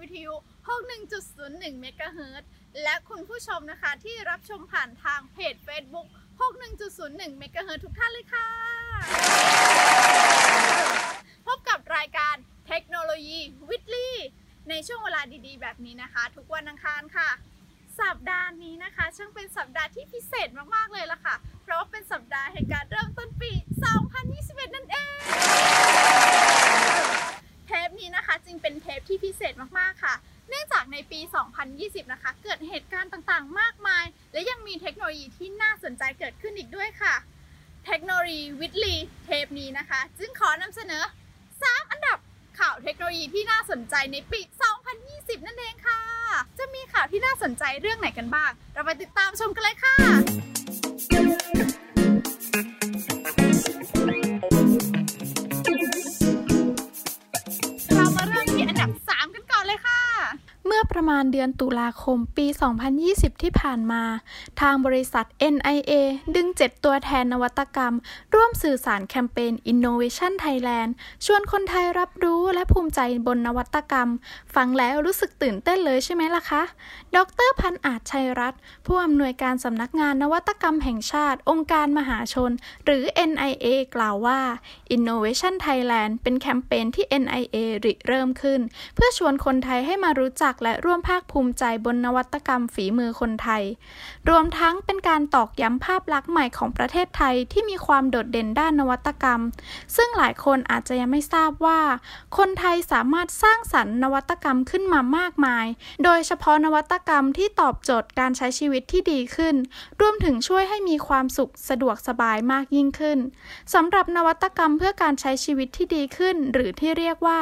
วิทยุ 61.01 เมกะเฮิรตและคุณผู้ชมนะคะที่รับชมผ่านทางเพจ Facebook 61.01 เมกะเฮิรตทุกท่านเลยค่ะ พบกับรายการเทคโนโลยีวิทลี่ในช่วงเวลาดีๆ แบบนี้นะคะ ทุกวันอังคารค่ะ สัปดาห์นี้นะคะ ช่างเป็นสัปดาห์ที่พิเศษมากๆเลยล่ะค่ะ เพราะว่าเป็นสัปดาห์แห่งการเริ่มต้นปี 2021 นั่นเอง เทปนี้นะคะ จึงเป็นเทปที่พิเศษมากๆค่ะ เนื่องจากในปี 2020 นะคะ เกิดเหตุการณ์ต่างๆ มากมาย และยังมีเทคโนโลยีที่น่าสนใจเกิดขึ้นอีกด้วยค่ะ เทคโนโลยีวิทลีเทปนี้นะคะ จึงขอนำเสนอ 3 อันดับข่าวเทคโนโลยีที่น่าสนใจในปี 2020 นั่นเองค่ะ จะมีข่าวที่น่าสนใจเรื่องไหนกันบ้าง เราไปติดตามชมกันเลยค่ะ ประมาณเดือนตุลาคมปี 2020 ที่ผ่านมา ทางบริษัท NIA ดึง 7 ตัวแทนนวัตกรรม ร่วมสื่อสารแคมเปญ Innovation Thailand ชวนคนไทยรับรู้และภูมิใจบนนวัตกรรม ฟังแล้วรู้สึกตื่นเต้นเลยใช่ไหมล่ะคะ ดรพันอาจชัยรัตน์ผู้อำนวยการสำนักงานนวัตกรรมแห่งชาติ องค์การมหาชน หรือ NIA กล่าวว่า Innovation Thailand เป็นแคมเปญที่ NIA ริเริ่มขึ้น เพื่อชวนคนไทยให้มารู้จักและร่ว่วมภาคภูมิใจบนนวัตกรรมฝีมือคนไทย รวมทั้งเป็นการตอกย้ำภาพลักษณ์ใหม่ของประเทศไทยที่มีความโดดเด่นด้านนวัตกรรม ซึ่งหลายคนอาจจะยังไม่ทราบว่า คนไทยสามารถสร้างสรรค์นวัตกรรมขึ้นมามากมาย โดยเฉพาะนวัตกรรมที่ตอบโจทย์การใช้ชีวิตที่ดีขึ้น รวมถึงช่วยให้มีความสุขสะดวกสบายมากยิ่งขึ้นสำหรับนวัตกรรมเพื่อการใช้ชีวิตที่ดีขึ้น หรือที่เรียกว่า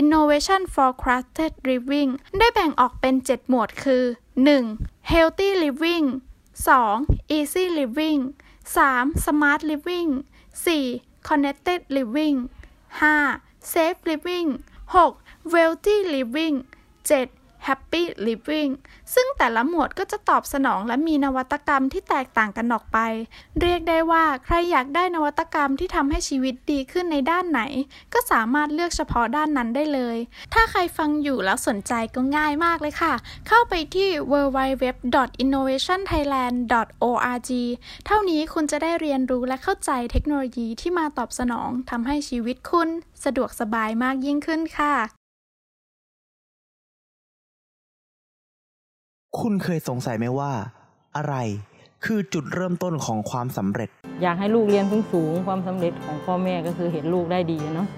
innovation for crafted living ได้แบ่งออกอกเป็น 7 หมวดคือ 1. healthy living 2. easy living 3. smart living 4. connected living 5. safe living 6. wealthy living 7. Happy Living ซึ่งแต่ละหมวดก็จะตอบสนองและมีนวัตกรรมที่แตกต่างกันออกไป เรียกได้ว่าใครอยากได้นวัตกรรมที่ทำให้ชีวิตดีขึ้นในด้านไหน ก็สามารถเลือกเฉพาะด้านนั้นได้เลย ถ้าใครฟังอยู่แล้วสนใจก็ง่ายมากเลยค่ะ เข้าไปที่ www.innovationthailand.org เท่านี้คุณจะได้เรียนรู้และเข้าใจเทคโนโลยีที่มาตอบสนองทำให้ชีวิตคุณสะดวกสบายมากยิ่งขึ้นค่ะ คุณเคยสงสัยไหมว่า อะไรคือจุดเริ่มต้นของความสำเร็จ อยากให้ลูกเรียนสูงๆความสำเร็จของพ่อแม่ก็คือเห็นลูกได้ดีอะเนาะ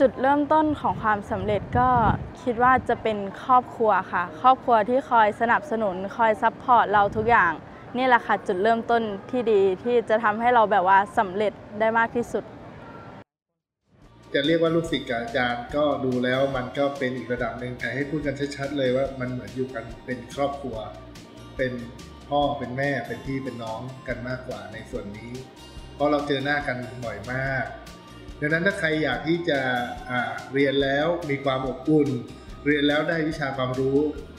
จุดเริ่มต้นของความสำเร็จก็คิดว่าจะเป็นครอบครัวค่ะ ครอบครัวที่คอยสนับสนุนคอย support เราทุกอย่าง นี่แหละค่ะจุดเริ่มต้นที่ดีที่จะทำให้เราแบบว่าสำเร็จได้มากที่สุด จะเรียกว่าลูกศิษย์กับอาจารย์ก็ดูแล้วมันก็เป็นอีกระดับหนึ่งแต่ให้พูดกันชัดๆเลยว่ามันเหมือนอยู่กันเป็นครอบครัว เป็นพ่อเป็นแม่เป็นพี่เป็นน้องกันมากกว่าในส่วนนี้ เพราะเราเจอหน้ากันบ่อยมากดังนั้นถ้าใครอยากที่จะอ่าเรียนแล้วมีความอบอุ่น เรียนแล้วได้วิชาความรู้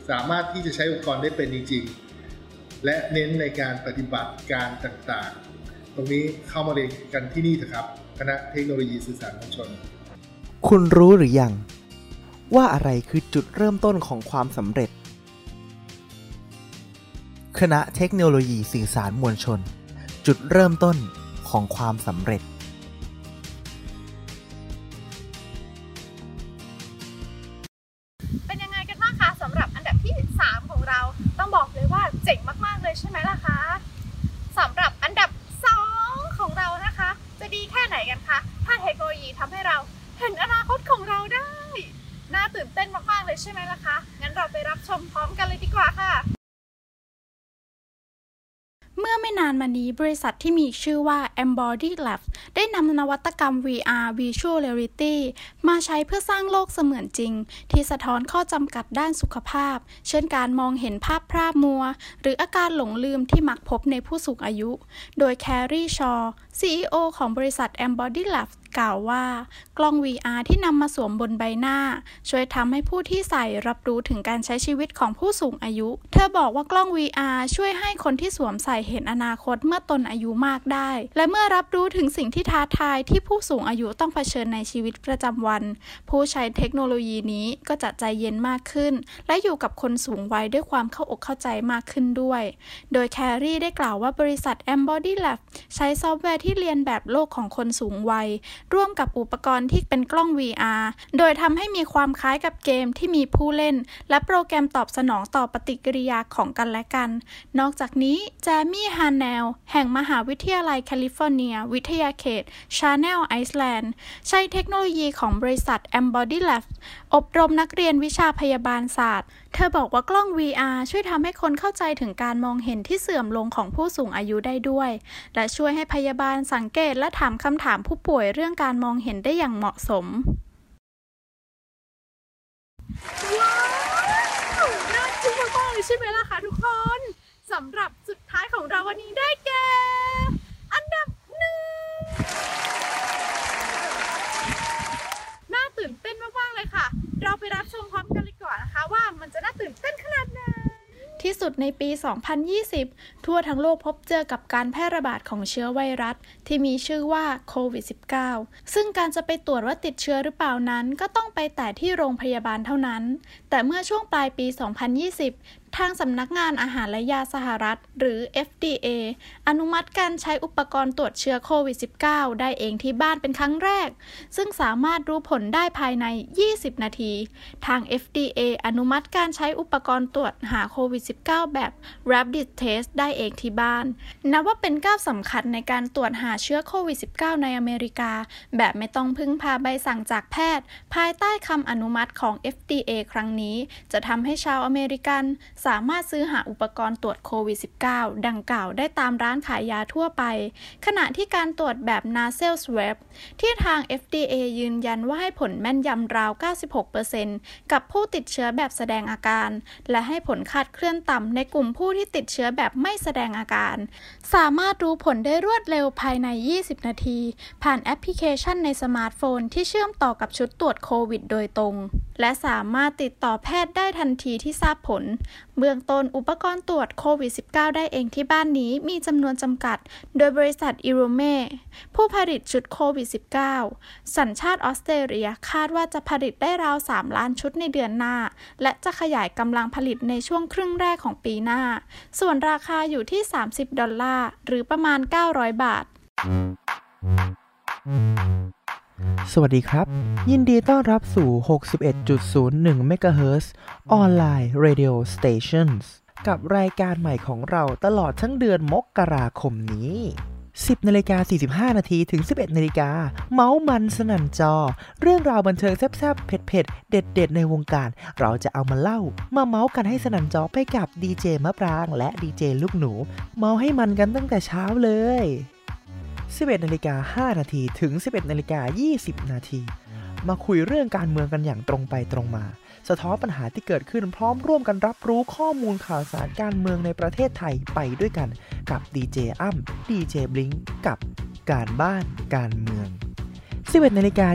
สามารถที่จะใช้อุปกรณ์ได้เป็นจริงๆ และเน้นในการปฏิบัติการต่างๆ ตรงนี้เข้ามาเรียนกันที่นี่เถอะครับ คณะเทคโนโลยีสื่อสารมวลชน คุณรู้หรือยัง ว่าอะไรคือจุดเริ่มต้นของความสำเร็จ คณะเทคโนโลยีสื่อสารมวลชน จุดเริ่มต้นของความสำเร็จ เลยใช่ไหมล่ะคะ งั้นเราไปรับชมพร้อมกันเลยดีกว่าค่ะ เมื่อไม่นานมานี้บริษัทที่มีชื่อว่า Embody Labs ได้นำนวัตกรรม VR Virtual Reality มาใช้เพื่อสร้างโลกเสมือนจริง ที่สะท้อนข้อจำกัดด้านสุขภาพ เช่นการมองเห็นภาพพร่ามัว หรืออาการหลงลืมที่มักพบในผู้สูงอายุ โดยแครีชอ CEO ของบริษัท Embody Labs กล่าวว่า กล้อง VR ที่นำมาสวมบนใบหน้า ช่วยทำให้ผู้ที่ใส่รับรู้ถึงการใช้ชีวิตของผู้สูงอายุ เธอบอกว่ากล้อง VR ช่วยให้คนที่สวมใส่เห็นอนาคตเมื่อตนอายุมากได้ และเมื่อรับรู้ถึงสิ่งที่ท้าทายที่ผู้สูงอายุต้องเผชิญในชีวิตประจำวัน ผู้ใช้เทคโนโลยีนี้ก็จะใจเย็นมากขึ้น และอยู่กับคนสูงวัยด้วยความเข้าอกเข้าใจมากขึ้นด้วย โดยแครี่ได้กล่าวว่าบริษัท Embody Lab ใช้ซอฟต์แวร์ที่เลียนแบบโลกของคนสูงวัยร่วมกับอุปกรณ์ที่เป็นกล้อง VR โดยทำให้มีความคล้ายกับเกมที่มีผู้เล่น และโปรแกรมตอบสนองต่อปฏิกิริยาของกันและกัน นอกจากนี้ Jaime Hannans แห่งมหาวิทยาลัยแคลิฟอร์เนีย วิทยาเขต Channel Islands ใช้เทคโนโลยีของบริษัท Embodied Labs อบรมนักเรียนวิชาพยาบาลศาสตร์ เธอบอกว่ากล้อง VR ช่วยทำให้คนเข้าใจถึงการมองเห็นที่เสื่อมลงของผู้สูงอายุได้ด้วย และช่วยให้พยาบาลสังเกตและถามคำถามผู้ป่วยเรื่องการมองเห็นได้อย่างเหมาะสมว้าวน่าทึ่งมากเลยใช่ไหมล่ะคะทุกคนสำหรับสุดท้ายของเราวันนี้ได้แก่อันดับหนึ่งน่าตื่นเต้นมากๆเลยค่ะ เราไปรับชมพร้อมกันเลย ว่ามันจะน่าตื่นเต้นขนาดไหนที่สุดในปี 2020 ทั่วทั้งโลกพบเจอกับการแพร่ระบาดของเชื้อไวรัส ที่มีชื่อว่าโควิด -19 ซึ่งการจะไปตรวจว่าติดเชื้อหรือเปล่านั้น ก็ต้องไปแต่ที่โรงพยาบาลเท่านั้น แต่เมื่อช่วงปลายปี 2020 ทางสำนักงานอาหารและยาสหรัฐ หรือ FDA อนุมัติการใช้อุปกรณ์ตรวจเชื้อโควิด -19 ได้เองที่บ้านเป็นครั้งแรก ซึ่งสามารถรู้ผลได้ภายใน 20 นาที ทาง FDA อนุมัติการใช้อุปกรณ์ตรวจหาโควิด -19 แบบ Rapid Test ได้เองที่บ้าน นับว่าเป็นก้าวสำคัญในการตรวจหาเชื้อโควิด -19 ในอเมริกา แบบไม่ต้องพึ่งพาใบสั่งจากแพทย์ ภายใต้คำอนุมัติของ FDA ครั้งนี้ จะทำให้ชาวอเมริกันสามารถซื้อหาอุปกรณ์ตรวจโควิด -19 ดังกล่าวได้ตามร้านขายยาทั่วไป ขณะที่การตรวจแบบ nasal swab ที่ทาง FDA ยืนยันว่าให้ผลแม่นยำราว 96%กับผู้ติดเชื้อแบบแสดงอาการ และให้ผลคาดเคลื่อนต่ำในกลุ่มผู้ที่ติดเชื้อแบบไม่แสดงอาการ สามารถรู้ผลได้รวดเร็วภายใน 20 นาที ผ่านแอปพลิเคชันในสมาร์ทโฟนที่เชื่อมต่อกับชุดตรวจโควิด โดยตรง และสามารถติดต่อแพทย์ได้ทันทีที่ทราบผลเบื้องต้นอุปกรณ์ตรวจโควิด -19 ได้เองที่บ้านนี้มีจำนวนจำกัด โดยบริษัทอิโรเมผู้ผลิตชุดโควิด -19 สัญชาติออสเตรเลียคาดว่าจะผลิตได้ราว 3 ล้านชุดในเดือนหน้า และจะขยายกำลังผลิตในช่วงครึ่งแรกของปีหน้า ส่วนราคาอยู่ที่ 30 ดอลลาร์ หรือประมาณ 900 บาท สวัสดีครับ ยินดีต้อนรับสู่ 61.01 MHz ออนไลน์ Radio Stations กับรายการใหม่ของเราตลอดทั้งเดือนมกราคมนี้ 10นาฬิกา45 นาทีถึง 11นาฬิกาเมาส์มันสนั่นจอ เรื่องราวบันเทิงแซ่บๆ เผ็ดๆ เด็ดๆ ในวงการ เราจะเอามาเล่า มาเมาส์กันให้สนั่นจอไปกับดีเจมะปราง และดีเจลูกหนู เมาส์ให้มันกันตั้งแต่เช้าเลย 11นาฬิกา5นาทีถึง 11นาฬิกา20 นาทีมาคุยเรื่องการเมืองกันอย่างตรงไปตรงมา สะท้อนปัญหาที่เกิดขึ้นพร้อมร่วมกันรับรู้ข้อมูลข่าวสารการเมืองในประเทศไทยไปด้วยกันกับดีเจอ้ำดีเจบลิงกับการบ้านการเมือง 11นาฬิกา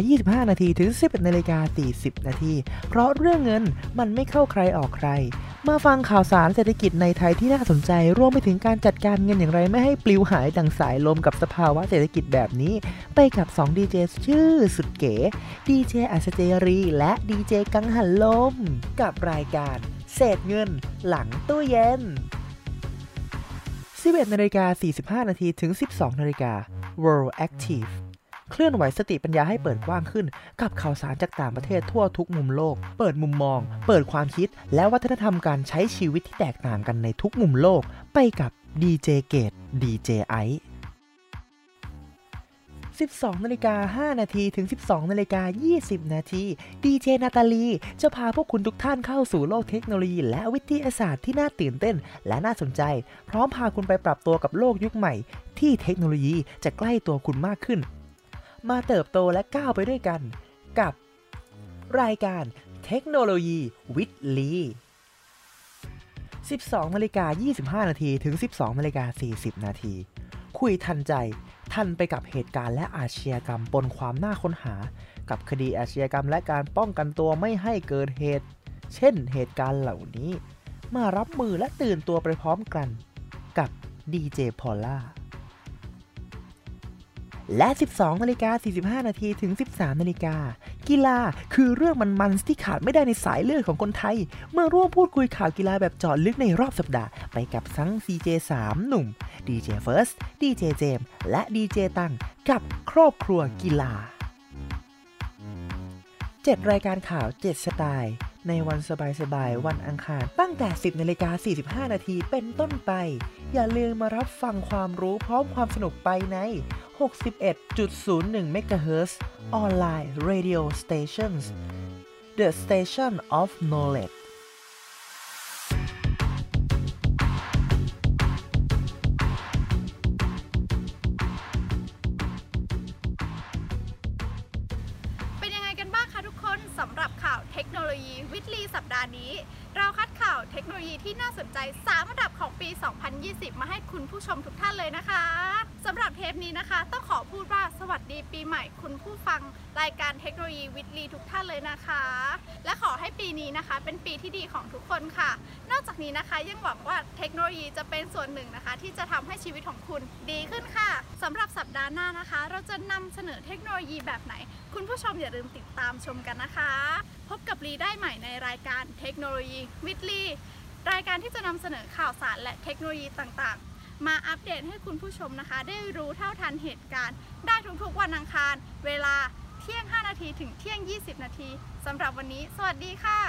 25 นาทีถึง 11นาฬิกา40 นาที เพราะเรื่องเงินมันไม่เข้าใครออกใคร มาฟังข่าวสารเศรษฐกิจในไทยที่น่าสนใจ รวมไปถึงการจัดการเงินอย่างไรไม่ให้ปลิวหายดังสายลมกับสภาวะเศรษฐกิจแบบนี้ ไปกับ2ดีเจชื่อสุดเก๋ดีเจอัศเจรี และดีเจกังหันลม กับรายการ เศษเงิน หลังตู้เย็น 11นาฬิกา45นาทีถึง 12นาฬิกา World Active เคลื่อนไหวสติปัญญาให้เปิดกว้างขึ้น กับข่าวสารจากต่างประเทศทั่วทุกมุมโลก เปิดมุมมอง เปิดความคิด และวัฒนธรรมการใช้ชีวิตที่แตกต่างกันในทุกมุมโลก ไปกับดีเจเกตดีเจไอ12นาฬิกา5นาทีถึง 12นาฬิกา20 นาทีดีเจนาตาลี จะพาพวกคุณทุกท่านเข้าสู่โลกเทคโนโลยี และวิทยาศาสตร์ที่น่าตื่นเต้น และน่าสนใจ พร้อมพาคุณไปปรับตัวกับโลกยุคใหม่ ที่เทคโนโลยีจะใกล้ตัวคุณมากขึ้น มาเติบโตและก้าวไปด้วยกัน กับ รายการเทคโนโลยีวิทลี 12นาฬิกา25 นาทีถึง 12นาฬิกา40 นาที คุยทันใจ ทันไปกับเหตุการณ์และอาชญากรรมปนความน่าค้นหา กับคดีอาชญากรรมและการป้องกันตัวไม่ให้เกิดเหตุ เช่นเหตุการณ์เหล่านี้ มารับมือและตื่นตัวไปพร้อมกัน กับดีเจพอลล่า และ 12นาฬิกา45 นาทีถึง 13 นาฬิกา กีฬาคือเรื่องมันๆที่ขาดไม่ได้ในสายเลือดของคนไทย เมื่อร่วมพูดคุยข่าวกีฬาแบบเจาะลึกในรอบสัปดาห์ ไปกับทั้ง CJ 3 หนุ่ม DJ First DJ เจมส์และ DJ ตังกับครอบครัวกีฬา 7 รายการข่าว 7 สไตล์ในวันสบายๆ วันอังคาร ตั้งแต่ 10นาฬิกา45 นาทีเป็นต้นไป อย่าลืมมารับฟังความรู้พร้อมความสนุกไปใน 61.01 MHz ออนไลน์ Radio Stations The Station of Knowledge คโนโลยีที่น่าสนใจ3อันดับของปี 2020 มาให้คุณผู้ชมทุกท่านเลยนะคะสำหรับเทปนี้นะคะ ต้องขอพูดว่าสวัสดีปีใหม่คุณผู้ฟังรายการเทคโนโลยีวิทลีทุกท่านเลยนะคะ และขอให้ปีนี้นะคะ เป็นปีที่ดีของทุกคนค่ะ นอกจากนี้นะคะยังหวังว่าเทคโนโลยีจะเป็นส่วนหนึ่งนะคะ ที่จะทำให้ชีวิตของคุณดีขึ้นค่ะสำหรับสัปดาห์หน้านะคะ เราจะนำเสนอเทคโนโลยีแบบไหน คุณผู้ชมอย่าลืมติดตามชมกันนะคะ พบกับลีได้ใหม่ในรายการ คโนโลยีวิทลีรายการที่จะนำเสนอข่าวสารและเทคโนโลยีต่างๆ มาอัปเดตให้คุณผู้ชมนะคะ ได้รู้เท่าทันเหตุการณ์ ได้ทุกๆวันอังคาร เวลาเที่ยง 5 นาทีถึงเที่ยง 20 นาทีสำหรับวันนี้ สวัสดีค่ะ